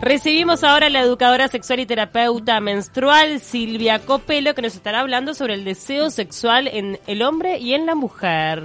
Recibimos ahora a la educadora sexual y terapeuta menstrual Silvia Copelo que nos estará hablando sobre el deseo sexual en el hombre y en la mujer.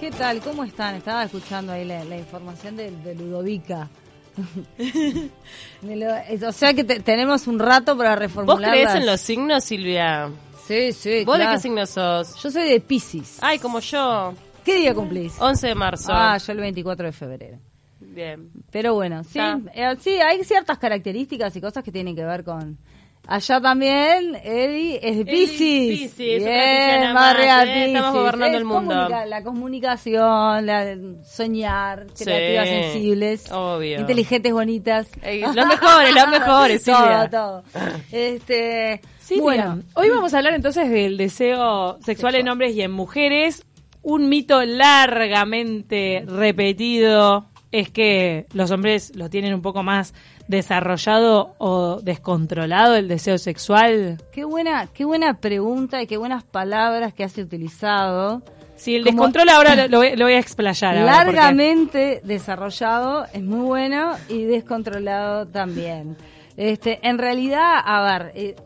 ¿Qué tal? ¿Cómo están? Estaba escuchando ahí la, información de, Ludovica. o sea que tenemos un rato para reformular. ¿Vos crees en los signos, Silvia? Sí, sí. ¿Vos de qué signo sos? Yo soy de Pisces. Ay, como yo. ¿Qué día cumplís? 11 de marzo. Ah, yo el 24 de febrero. Bien. Pero bueno, sí, eh, sí, hay ciertas características y cosas que tienen que ver con... Allá también, Eddie es de Pisces. Bien, más real, eh, Estamos gobernando el mundo. la comunicación, la soñar, creativas, sensibles, inteligentes, bonitas. los mejores, los mejores, Todo, todo. Este, sí, bueno, hoy vamos a hablar entonces del deseo sexual en hombres y en mujeres. Un mito largamente repetido es que los hombres lo tienen un poco más desarrollado o descontrolado el deseo sexual? Qué buena, qué buena pregunta y qué buenas palabras que has utilizado. Sí, el descontrol ahora lo, voy, a explayar. Largamente desarrollado es muy bueno y descontrolado también. Este, en realidad, a ver, eh,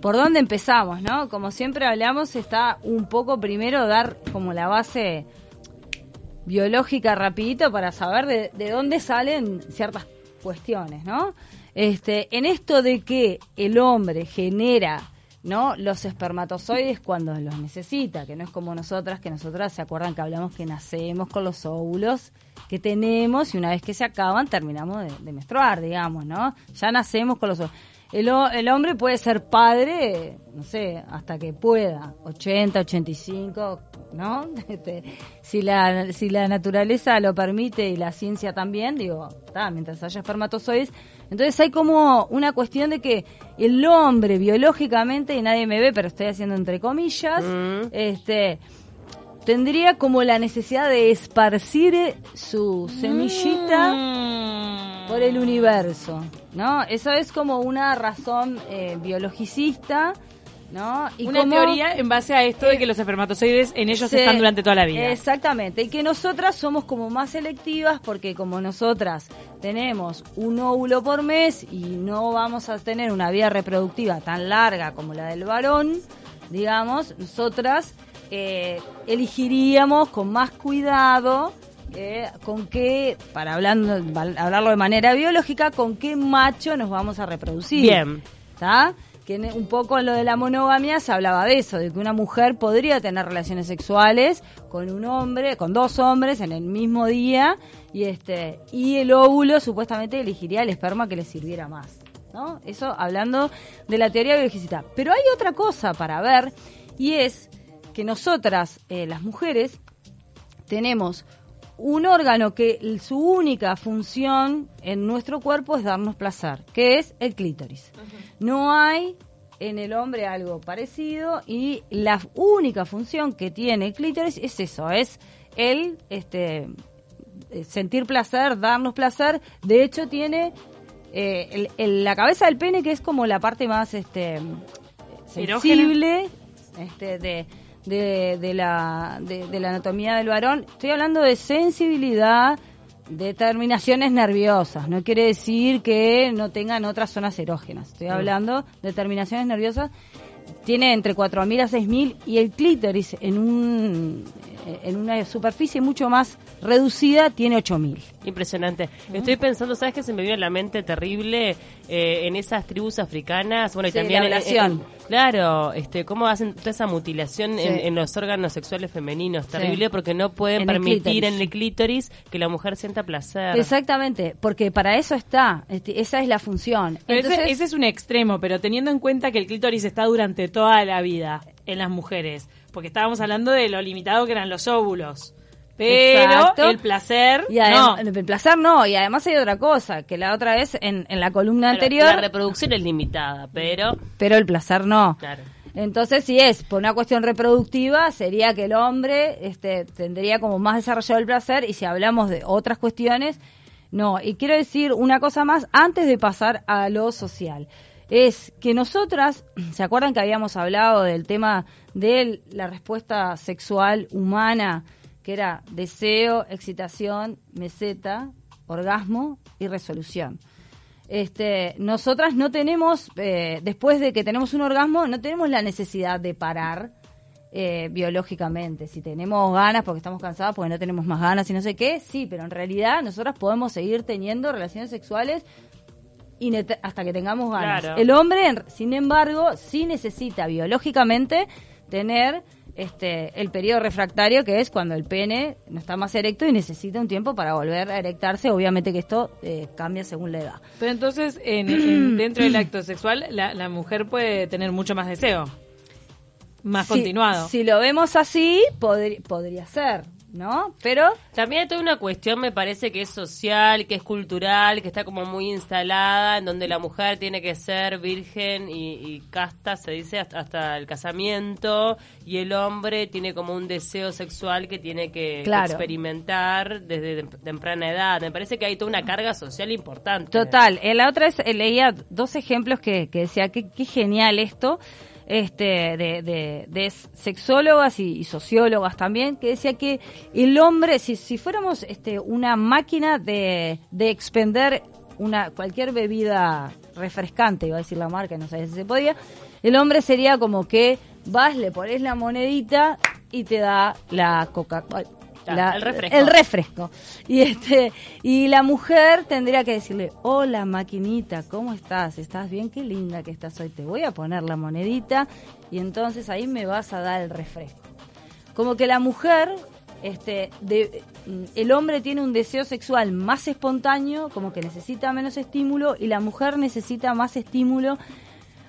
¿por dónde empezamos, no? Como siempre hablamos, está un poco primero dar como la base biológica rapidito para saber de, de dónde salen ciertas cuestiones, ¿no? Este, en esto de que el hombre genera ¿no? los espermatozoides cuando los necesita, que no es como nosotras, que nosotras se acuerdan que hablamos que nacemos con los óvulos que tenemos y una vez que se acaban terminamos de, de menstruar, digamos, ¿no? Ya nacemos con los óvulos. El, el, hombre puede ser padre, no sé, hasta que pueda, 80, 85, ¿no? Este, si, la, si la naturaleza lo permite y la ciencia también, digo, está, mientras haya espermatozoides. Entonces hay como una cuestión de que el hombre biológicamente, y nadie me ve, pero estoy haciendo entre comillas, mm. este tendría como la necesidad de esparcir su semillita mm. por el universo, ¿no? Eso es como una razón eh, biologicista, ¿no? Y una teoría en base a esto de que los espermatozoides en ellos están durante toda la vida. Exactamente, y que nosotras somos como más selectivas porque como nosotras tenemos un óvulo por mes y no vamos a tener una vida reproductiva tan larga como la del varón, digamos, nosotras eh, elegiríamos con más cuidado eh, con qué, para hablando, hablarlo de manera biológica, con qué macho nos vamos a reproducir. Bien. ¿Está? Que un poco en lo de la monogamia se hablaba de eso, de que una mujer podría tener relaciones sexuales con un hombre, con dos hombres en el mismo día, y este, y el óvulo supuestamente elegiría el esperma que le sirviera más. ¿no? Eso hablando de la teoría biologicista. Pero hay otra cosa para ver, y es que nosotras, eh, las mujeres, tenemos un órgano que su única función en nuestro cuerpo es darnos placer, que es el clítoris. No hay en el hombre algo parecido y la única función que tiene el clítoris es eso, es el este eh, sentir placer, darnos placer. De hecho tiene eh, la cabeza del pene que es como la parte más este sensible este, de de, la, de, la anatomía del varón. Estoy hablando de sensibilidad, de terminaciones nerviosas. No quiere decir que no tengan otras zonas erógenas. Estoy hablando de terminaciones nerviosas. Tiene entre 4.000 a 6.000 y el clítoris en, un, en una superficie mucho más reducida tiene 8.000. Impresionante. Estoy pensando, ¿sabes qué se me viene a la mente terrible eh, en esas tribus africanas? Bueno, y también la en, Claro, este, cómo hacen toda esa mutilación en, los órganos sexuales femeninos, terrible porque no pueden permitir en el clítoris que la mujer sienta placer. Exactamente, porque para eso está, este, esa es la función. ese, ese es un extremo, pero teniendo en cuenta que el clítoris está durante toda la vida en las mujeres, porque estábamos hablando de lo limitado que eran los óvulos. Pero el placer y no. El placer no, y además hay otra cosa, que la otra vez en, en la columna anterior... La reproducción es limitada, pero... Pero el placer no. Claro. Entonces, si es por una cuestión reproductiva, sería que el hombre este, tendría como más desarrollado el placer, y si hablamos de otras cuestiones, no. Y quiero decir una cosa más antes de pasar a lo social. Es que nosotras, ¿se acuerdan que habíamos hablado del tema de la respuesta sexual humana? que era deseo, excitación, meseta, orgasmo y resolución. este, nosotras no tenemos, eh, después de que tenemos un orgasmo, no tenemos la necesidad de parar eh, biológicamente. Si tenemos ganas porque estamos cansadas, porque no tenemos más ganas y no sé qué, sí, pero en realidad nosotras podemos seguir teniendo relaciones sexuales hasta que tengamos ganas. El hombre, sin embargo, sí necesita biológicamente tener este, el periodo refractario, que es cuando el pene no está más erecto y necesita un tiempo para volver a erectarse. Obviamente que esto eh, cambia según la edad. Pero entonces, en, dentro del acto sexual, la, mujer puede tener mucho más deseo, más continuado. Si lo vemos así, podría ser. ¿No? Pero también hay toda una cuestión, me parece que es social, que es cultural, que está como muy instalada, en donde la mujer tiene que ser virgen y, casta, se dice, hasta, el casamiento, y el hombre tiene como un deseo sexual que tiene que experimentar desde temprana edad. Me parece que hay toda una carga social importante. Total. La otra vez eh, leía dos ejemplos que, que decía, que qué genial esto este, de, de, sexólogas y, sociólogas también, que decía que el hombre, si, si fuéramos este, una máquina de, de expender una cualquier bebida refrescante, iba a decir la marca, no sé si se podía, el hombre sería como que vas, le pones la monedita y te da la Coca-Cola el refresco. Y este y la mujer tendría que decirle, "Hola, maquinita, ¿cómo estás? ¿Estás bien? Qué linda que estás hoy. Te voy a poner la monedita y entonces ahí me vas a dar el refresco." Como que la mujer este de, el hombre tiene un deseo sexual más espontáneo, como que necesita menos estímulo y la mujer necesita más estímulo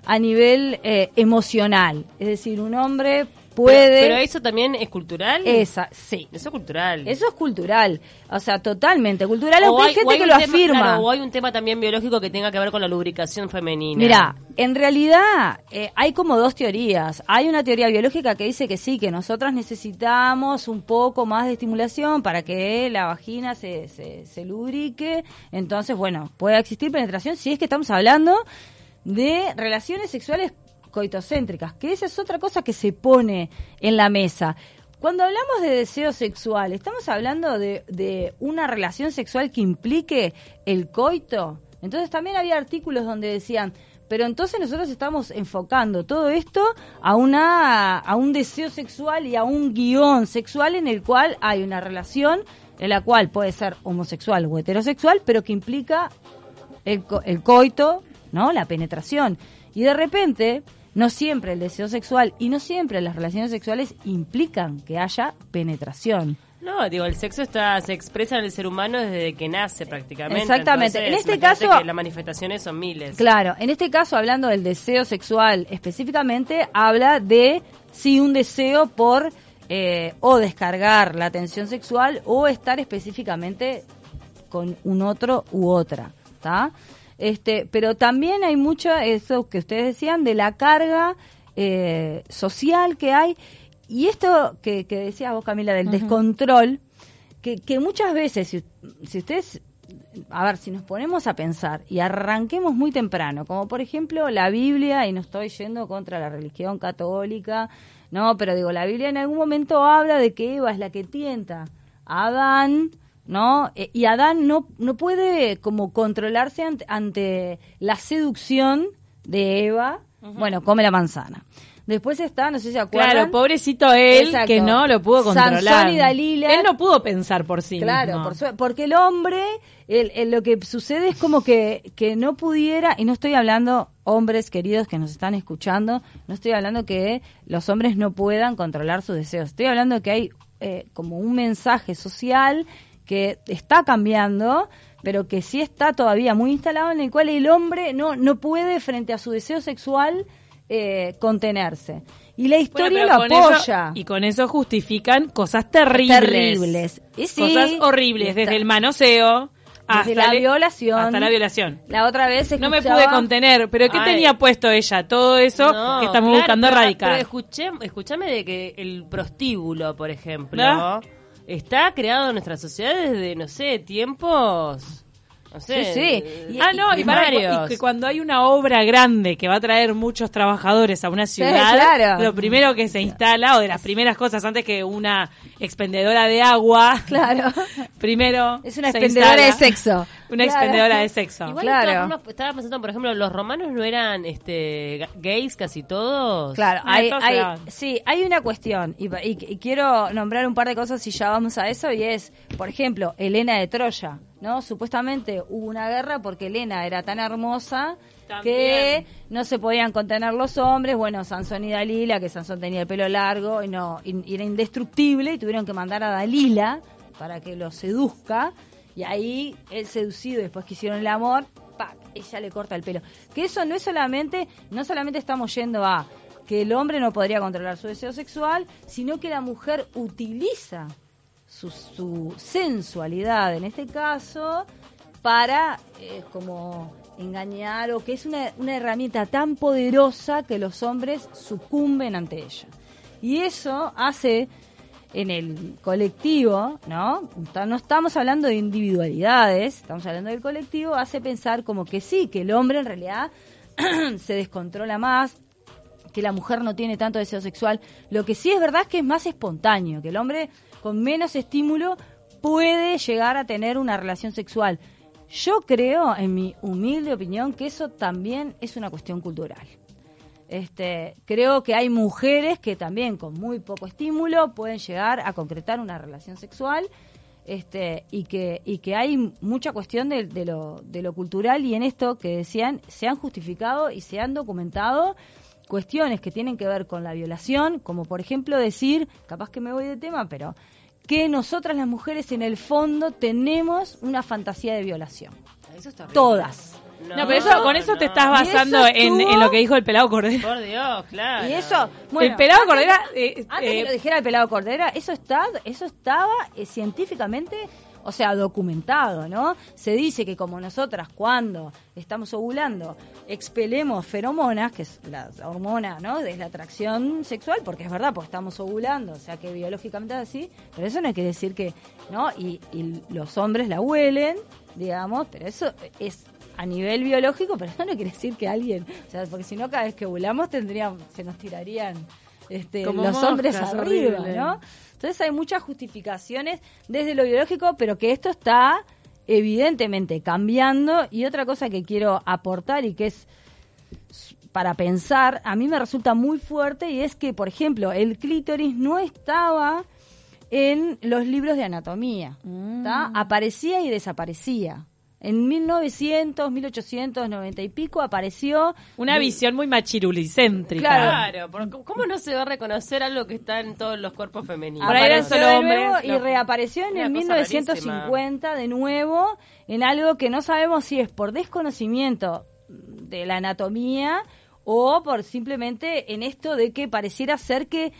a nivel eh, emocional. Es decir, un hombre puede. Pero, eso también es cultural. Esa, sí. Eso es cultural. Eso es cultural. O sea, totalmente cultural. O hay, gente que lo afirma. o hay un tema también biológico que tenga que ver con la lubricación femenina. Mira, en realidad eh, hay como dos teorías. Hay una teoría biológica que dice que sí, que nosotras necesitamos un poco más de estimulación para que la vagina se, se, se lubrique. Entonces, bueno, puede existir penetración si es que estamos hablando de relaciones sexuales coitocéntricas, que esa es otra cosa que se pone en la mesa. Cuando hablamos de deseo sexual, ¿estamos hablando de, una relación sexual que implique el coito? Entonces también había artículos donde decían, pero entonces nosotros estamos enfocando todo esto a una a un deseo sexual y a un guion sexual en el cual hay una relación en la cual puede ser homosexual o heterosexual, pero que implica el, el coito, ¿no? La penetración. Y de repente no siempre el deseo sexual y no siempre las relaciones sexuales implican que haya penetración. No, digo, el sexo está se expresa en el ser humano desde que nace prácticamente. Exactamente. en este caso, las manifestaciones son miles. Claro, en este caso hablando del deseo sexual específicamente habla de sí un deseo por eh, o descargar la tensión sexual o estar específicamente con un otro u otra, ¿está? Este, pero también hay mucho, eso que ustedes decían, de la carga eh, social que hay. Y esto que, que decías vos, Camila, del descontrol, que, que muchas veces, si, si ustedes a ver, si nos ponemos a pensar y arranquemos muy temprano, como por ejemplo la Biblia, y no estoy yendo contra la religión católica, no, pero digo, la Biblia en algún momento habla de que Eva es la que tienta a Adán ¿no? Eh, y Adán no, no puede como controlarse ante, la seducción de Eva, bueno, come la manzana. Después está, no sé si se acuerdan. Claro, pobrecito él, que no lo pudo controlar. Sansón y Dalila. Él no pudo pensar por sí Claro, porque el hombre, lo que sucede es como que, que no pudiera, y no estoy hablando, hombres queridos que nos están escuchando, no estoy hablando que los hombres no puedan controlar sus deseos. Estoy hablando que hay eh, como un mensaje social que está cambiando, pero que sí está todavía muy instalado, en el cual el hombre no, no puede, frente a su deseo sexual, eh, contenerse. Y la historia lo apoya. y con eso justifican cosas terribles. Terribles. cosas horribles, desde el manoseo. Hasta la violación. Hasta la violación. La otra vez No me pude contener, pero ¿qué tenía puesto ella? Todo eso que estamos buscando erradicar. Pero escuché, escúchame de que el prostíbulo, por ejemplo está creado en nuestra sociedad desde, no sé, tiempos No sé, Sí, sí. Y- Ah, no, y, para, primarios. y que cuando hay una obra grande que va a traer muchos trabajadores a una ciudad, claro. lo primero que se instala, o de las primeras cosas, antes que una expendedora de agua, Claro. primero Es una expendedora instala de sexo. Una Claro. expendedora de sexo. Igual Claro. estaba pensando, por ejemplo, los romanos no eran este ga- gays casi todos. Claro, hay, hay- sí, hay una cuestión y, y- y quiero nombrar un par de cosas y ya vamos a eso y es, por ejemplo, Helena de Troya, ¿no? Supuestamente hubo una guerra porque Helena era tan hermosa que no se podían contener los hombres, bueno, Sansón y Dalila, que Sansón tenía el pelo largo y no y- y era indestructible y tuvieron que mandar a Dalila para que lo seduzca y ahí él seducido y después que hicieron el amor, ¡pac! ella le corta el pelo. Que eso no es solamente, no solamente estamos yendo a que el hombre no podría controlar su deseo sexual, sino que la mujer utiliza su, su sensualidad, en este caso, para eh, como engañar o que es una, una herramienta tan poderosa que los hombres sucumben ante ella. Y eso hace en el colectivo, ¿no? No estamos hablando de individualidades, estamos hablando del colectivo, hace pensar como que sí, que el hombre en realidad se descontrola más, que la mujer no tiene tanto deseo sexual. Lo que sí es verdad es que es más espontáneo, que el hombre con menos estímulo puede llegar a tener una relación sexual. Yo creo, en mi humilde opinión, que eso también es una cuestión cultural. Este, creo que hay mujeres que también con muy poco estímulo pueden llegar a concretar una relación sexual este, y, que, y que hay mucha cuestión de, lo, de lo cultural y en esto que decían se han justificado y se han documentado cuestiones que tienen que ver con la violación, como por ejemplo decir, capaz que me voy de tema, pero que nosotras las mujeres en el fondo tenemos una fantasía de violación. Eso está horrible. Todas. No, pero eso, con eso te estás basando en, lo que dijo el pelado Cordero. Por Dios, claro. Y eso, bueno, el pelado antes- Cordera... eh, Antes eh, que lo dijera el pelado Cordera, eso está, eso estaba eh, científicamente, o sea, documentado, ¿no? Se dice que como nosotras cuando estamos ovulando expelemos feromonas, que es la hormona, ¿no? De la atracción sexual, porque es verdad, porque estamos ovulando, o sea que biológicamente es así, pero eso no quiere decir que, ¿no? Y, y los hombres la huelen, digamos, pero eso es a nivel biológico, pero eso no quiere decir que alguien, o sea, porque si no cada vez que ovulamos tendríamos, se nos tirarían este, Como los hombres arriba, horrible. ¿no? Entonces hay muchas justificaciones desde lo biológico, pero que esto está evidentemente cambiando. Y otra cosa que quiero aportar y que es para pensar, a mí me resulta muy fuerte y es que, por ejemplo, el clítoris no estaba en los libros de anatomía. ¿tá? Aparecía y desaparecía. En 1900, 1890 y pico apareció una visión muy machirulicéntrica. Claro. Claro, porque ¿cómo no se va a reconocer algo que está en todos los cuerpos femeninos? Por ahí eran solo de hombres, nuevo y no. reapareció en el cosa 1950 de nuevo en algo que no sabemos si es por desconocimiento de la anatomía o por simplemente en esto de que pareciera ser que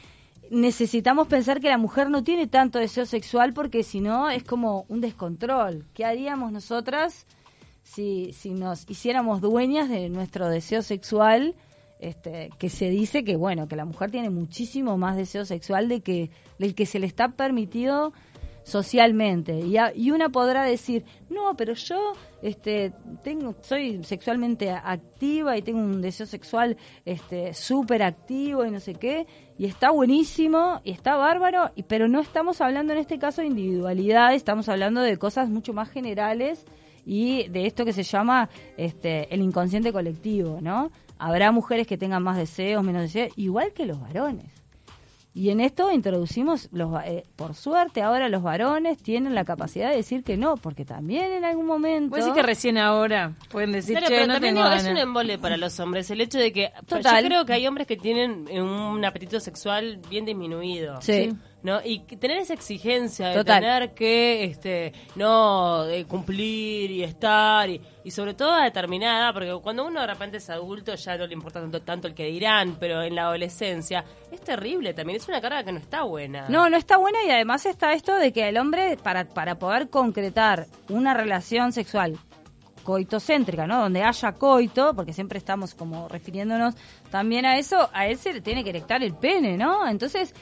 necesitamos pensar que la mujer no tiene tanto deseo sexual porque si no es como un descontrol. ¿Qué haríamos nosotras si, si nos hiciéramos dueñas de nuestro deseo sexual? Este, que se dice que bueno que la mujer tiene muchísimo más deseo sexual de que del que se le está permitido socialmente. Y, a- y una podrá decir no pero yo este tengo soy sexualmente activa y tengo un deseo sexual este súper activo y no sé qué y está buenísimo y está bárbaro y pero no estamos hablando en este caso de individualidad estamos hablando de cosas mucho más generales y de esto que se llama este el inconsciente colectivo no habrá mujeres que tengan más deseos menos deseos igual que los varones y en esto introducimos, los, eh, por suerte, ahora los varones tienen la capacidad de decir que no, porque también en algún momento... Puede decir que recién ahora pueden decir, Claro, che, pero no también tengo es un embole para los hombres el hecho de que Total. yo creo que hay hombres que tienen un apetito sexual bien disminuido. Sí. ¿No? Y tener esa exigencia de Total. tener que este no de cumplir y estar y, y sobre todo a determinada edad, porque cuando uno de repente es adulto ya no le importa tanto, tanto el que dirán, pero en la adolescencia es terrible también, es una carga que no está buena. No, no está buena y además está esto de que el hombre, para, para poder concretar una relación sexual coitocéntrica, ¿no? Donde haya coito, porque siempre estamos como refiriéndonos también a eso, a él se le tiene que erectar el pene, ¿no? Entonces,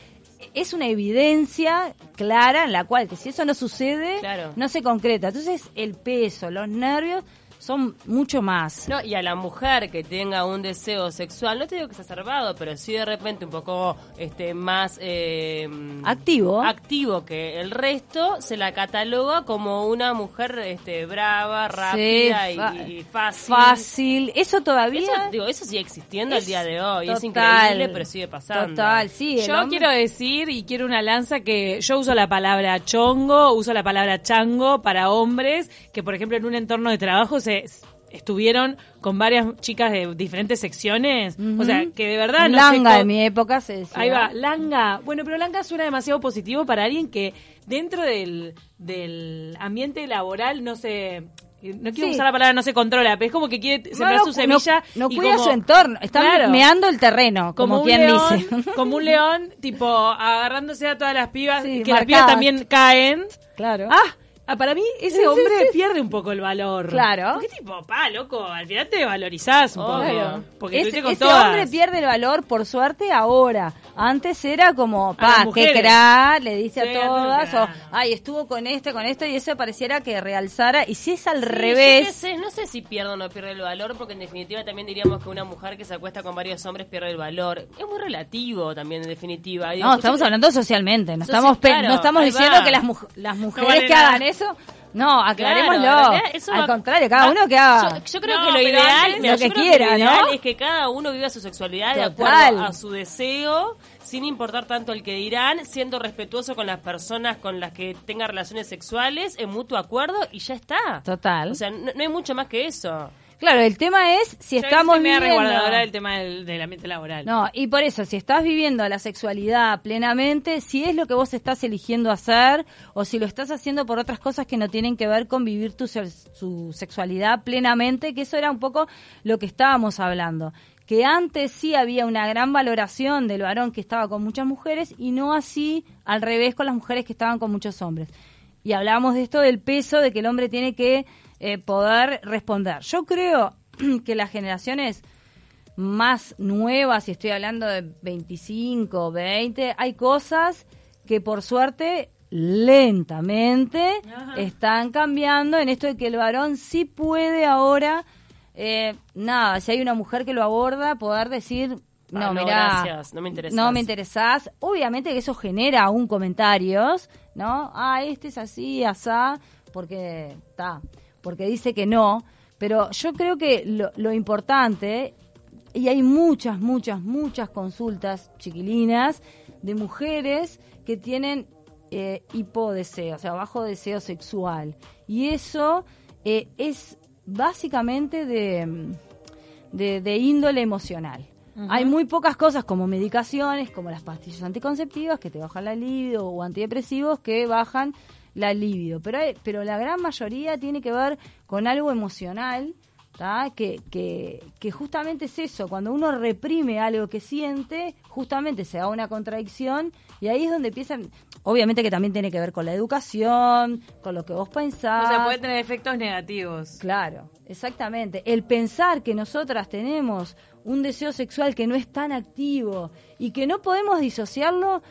es una evidencia clara en la cual que si eso no sucede, Claro. no se concreta. Entonces el peso, los nervios son mucho más. No, y a la mujer que tenga un deseo sexual, no te digo que sea cerrado, pero sí de repente un poco este más eh, Activo. activo que el resto, se la cataloga como una mujer este brava, rápida Sí, y- fácil. Fácil. Eso todavía. Eso, digo, eso sigue existiendo al Es día de hoy, es increíble, pero sigue pasando. Total, sí. el Yo hombre- quiero decir y quiero una lanza que yo uso la palabra chongo, uso la palabra chango para hombres que, por ejemplo, en un entorno de trabajo se estuvieron con varias chicas de diferentes secciones. O sea, que de verdad no langa de mi época se decía. Ahí va, langa. Bueno, pero langa suena demasiado positivo para alguien que dentro del, del ambiente laboral no se... No quiero Sí. usar la palabra no se controla, pero es como que quiere sembrar no, su semilla No, no y cuida como- su entorno. Está Claro. meando el terreno, como, quien león, dice. Como un león, tipo, agarrándose a todas las pibas, Sí, que las pibas también caen. claro. Ah, ah, para mí ese Sí, sí, hombre sí. pierde un poco el valor. Claro. Porque tipo, pa, loco, al final te valorizás un Obvio. poco. Porque Ese- estuviste con ese todas. hombre pierde el valor, por suerte, ahora. Antes era como, pa, qué mujeres. crack, le dice Sí, a todas, o, ay, estuvo con este, con esto, y eso pareciera que realzara. Y si es al yo qué revés, sé, no sé si pierde o no pierde el valor, porque en definitiva también diríamos que una mujer que se acuesta con varios hombres pierde el valor. Es muy relativo también, en definitiva. Digo, no, estamos hablando socialmente, no estamos, claro, no estamos diciendo va. que las, las mujeres vale que nada. hagan eso, no, aclarémoslo. Claro, eso al va- contrario, cada va- uno que haga. Yo, yo creo No, que lo ideal, antes lo que quiera, lo ideal ¿no? es que cada uno viva su sexualidad de acuerdo a su deseo, sin importar tanto el que dirán, siendo respetuoso con las personas con las que tenga relaciones sexuales, en mutuo acuerdo y ya está. Total. O sea, no, no hay mucho más que eso. Claro, el tema es si Yo estamos viviendo... resguardadora del tema del, del ambiente laboral. No, y por eso, si estás viviendo la sexualidad plenamente, si es lo que vos estás eligiendo hacer o si lo estás haciendo por otras cosas que no tienen que ver con vivir tu, su sexualidad plenamente, que eso era un poco lo que estábamos hablando. Que antes sí había una gran valoración del varón que estaba con muchas mujeres y no así al revés con las mujeres que estaban con muchos hombres. Y hablábamos de esto del peso de que el hombre tiene que eh, poder responder. Yo creo que las generaciones más nuevas, y estoy hablando de 25, 20, hay cosas que por suerte lentamente están cambiando en esto de que el varón sí puede ahora, eh, nada, si hay una mujer que lo aborda, poder decir, no, Ah, no, gracias, no me interesás". no me interesás. Obviamente que eso genera aún comentarios, ¿no? Ah, este es así, asá, porque está, porque dice que no. Pero yo creo que lo, lo importante, y hay muchas, muchas, muchas consultas chiquilinas de mujeres que tienen eh, hipodeseo, o sea, bajo deseo sexual. Y eso eh, es básicamente de, de, de índole emocional. Hay muy pocas cosas como medicaciones, como las pastillas anticonceptivas que te bajan la libido o antidepresivos que bajan la libido. Pero, hay- pero la gran mayoría tiene que ver con algo emocional. Que, que, que justamente es eso, cuando uno reprime algo que siente, justamente se da una contradicción y ahí es donde empiezan, obviamente que también tiene que ver con la educación, con lo que vos pensás. O sea, puede tener efectos negativos. Claro, exactamente. El pensar que nosotras tenemos un deseo sexual que no es tan activo y que no podemos disociarlo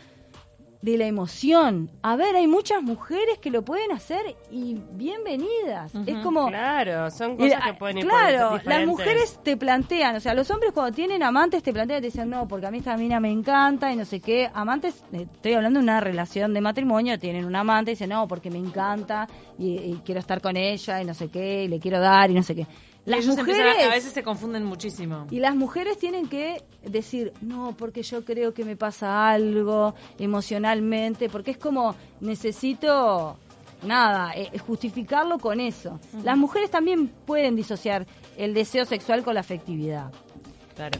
de la emoción. A ver, hay muchas mujeres que lo pueden hacer y bienvenidas. Es como... Claro, son cosas que pueden ir por claro, las mujeres te plantean, o sea, los hombres cuando tienen amantes te plantean, te dicen, no, porque a mí esta mina me encanta y no sé qué. Amantes, eh, estoy hablando de una relación de matrimonio, tienen un amante y dicen, no, porque me encanta y, y quiero estar con ella y no sé qué, y le quiero dar y no sé qué. Las Ellos mujeres... a, a veces se confunden muchísimo. Y las mujeres tienen que decir, no, porque yo creo que me pasa algo emocionalmente, porque es como, necesito, nada, eh, justificarlo con eso. Las mujeres también pueden disociar el deseo sexual con la afectividad. Claro.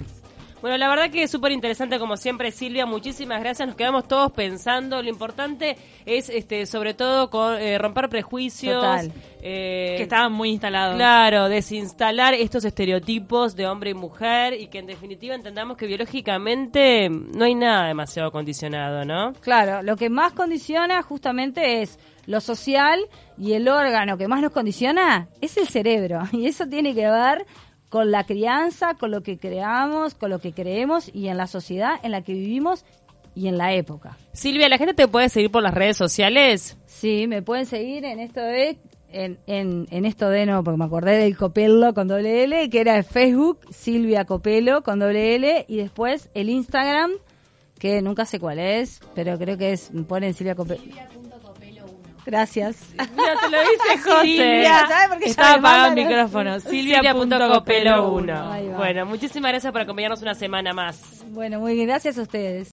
Bueno, la verdad que es súper interesante como siempre, Silvia. Muchísimas gracias. Nos quedamos todos pensando. Lo importante es, este, sobre todo, con, eh, romper prejuicios. Total. eh, Que estaban muy instalados. Claro, desinstalar estos estereotipos de hombre y mujer y que en definitiva entendamos que biológicamente no hay nada demasiado condicionado, ¿no? Claro, lo que más condiciona justamente es lo social y el órgano que más nos condiciona es el cerebro. Y eso tiene que ver con la crianza, con lo que creamos, con lo que creemos y en la sociedad en la que vivimos y en la época. Silvia, ¿la gente te puede seguir por las redes sociales? Sí, me pueden seguir en esto de en, en, en esto de no, porque me acordé del Copelo con doble L, que era de Facebook, Silvia Copelo con doble L, y después el Instagram, que nunca sé cuál es, pero creo que es, me ponen Silvia Copelo. Gracias. Ya te lo dice José. Silvia, ¿sabe por qué ya estaba apagado el micrófono. Silvia.copelo1. Silvia.copelo1. Ahí va. Bueno, muchísimas gracias por acompañarnos una semana más. Bueno, muy bien, gracias a ustedes.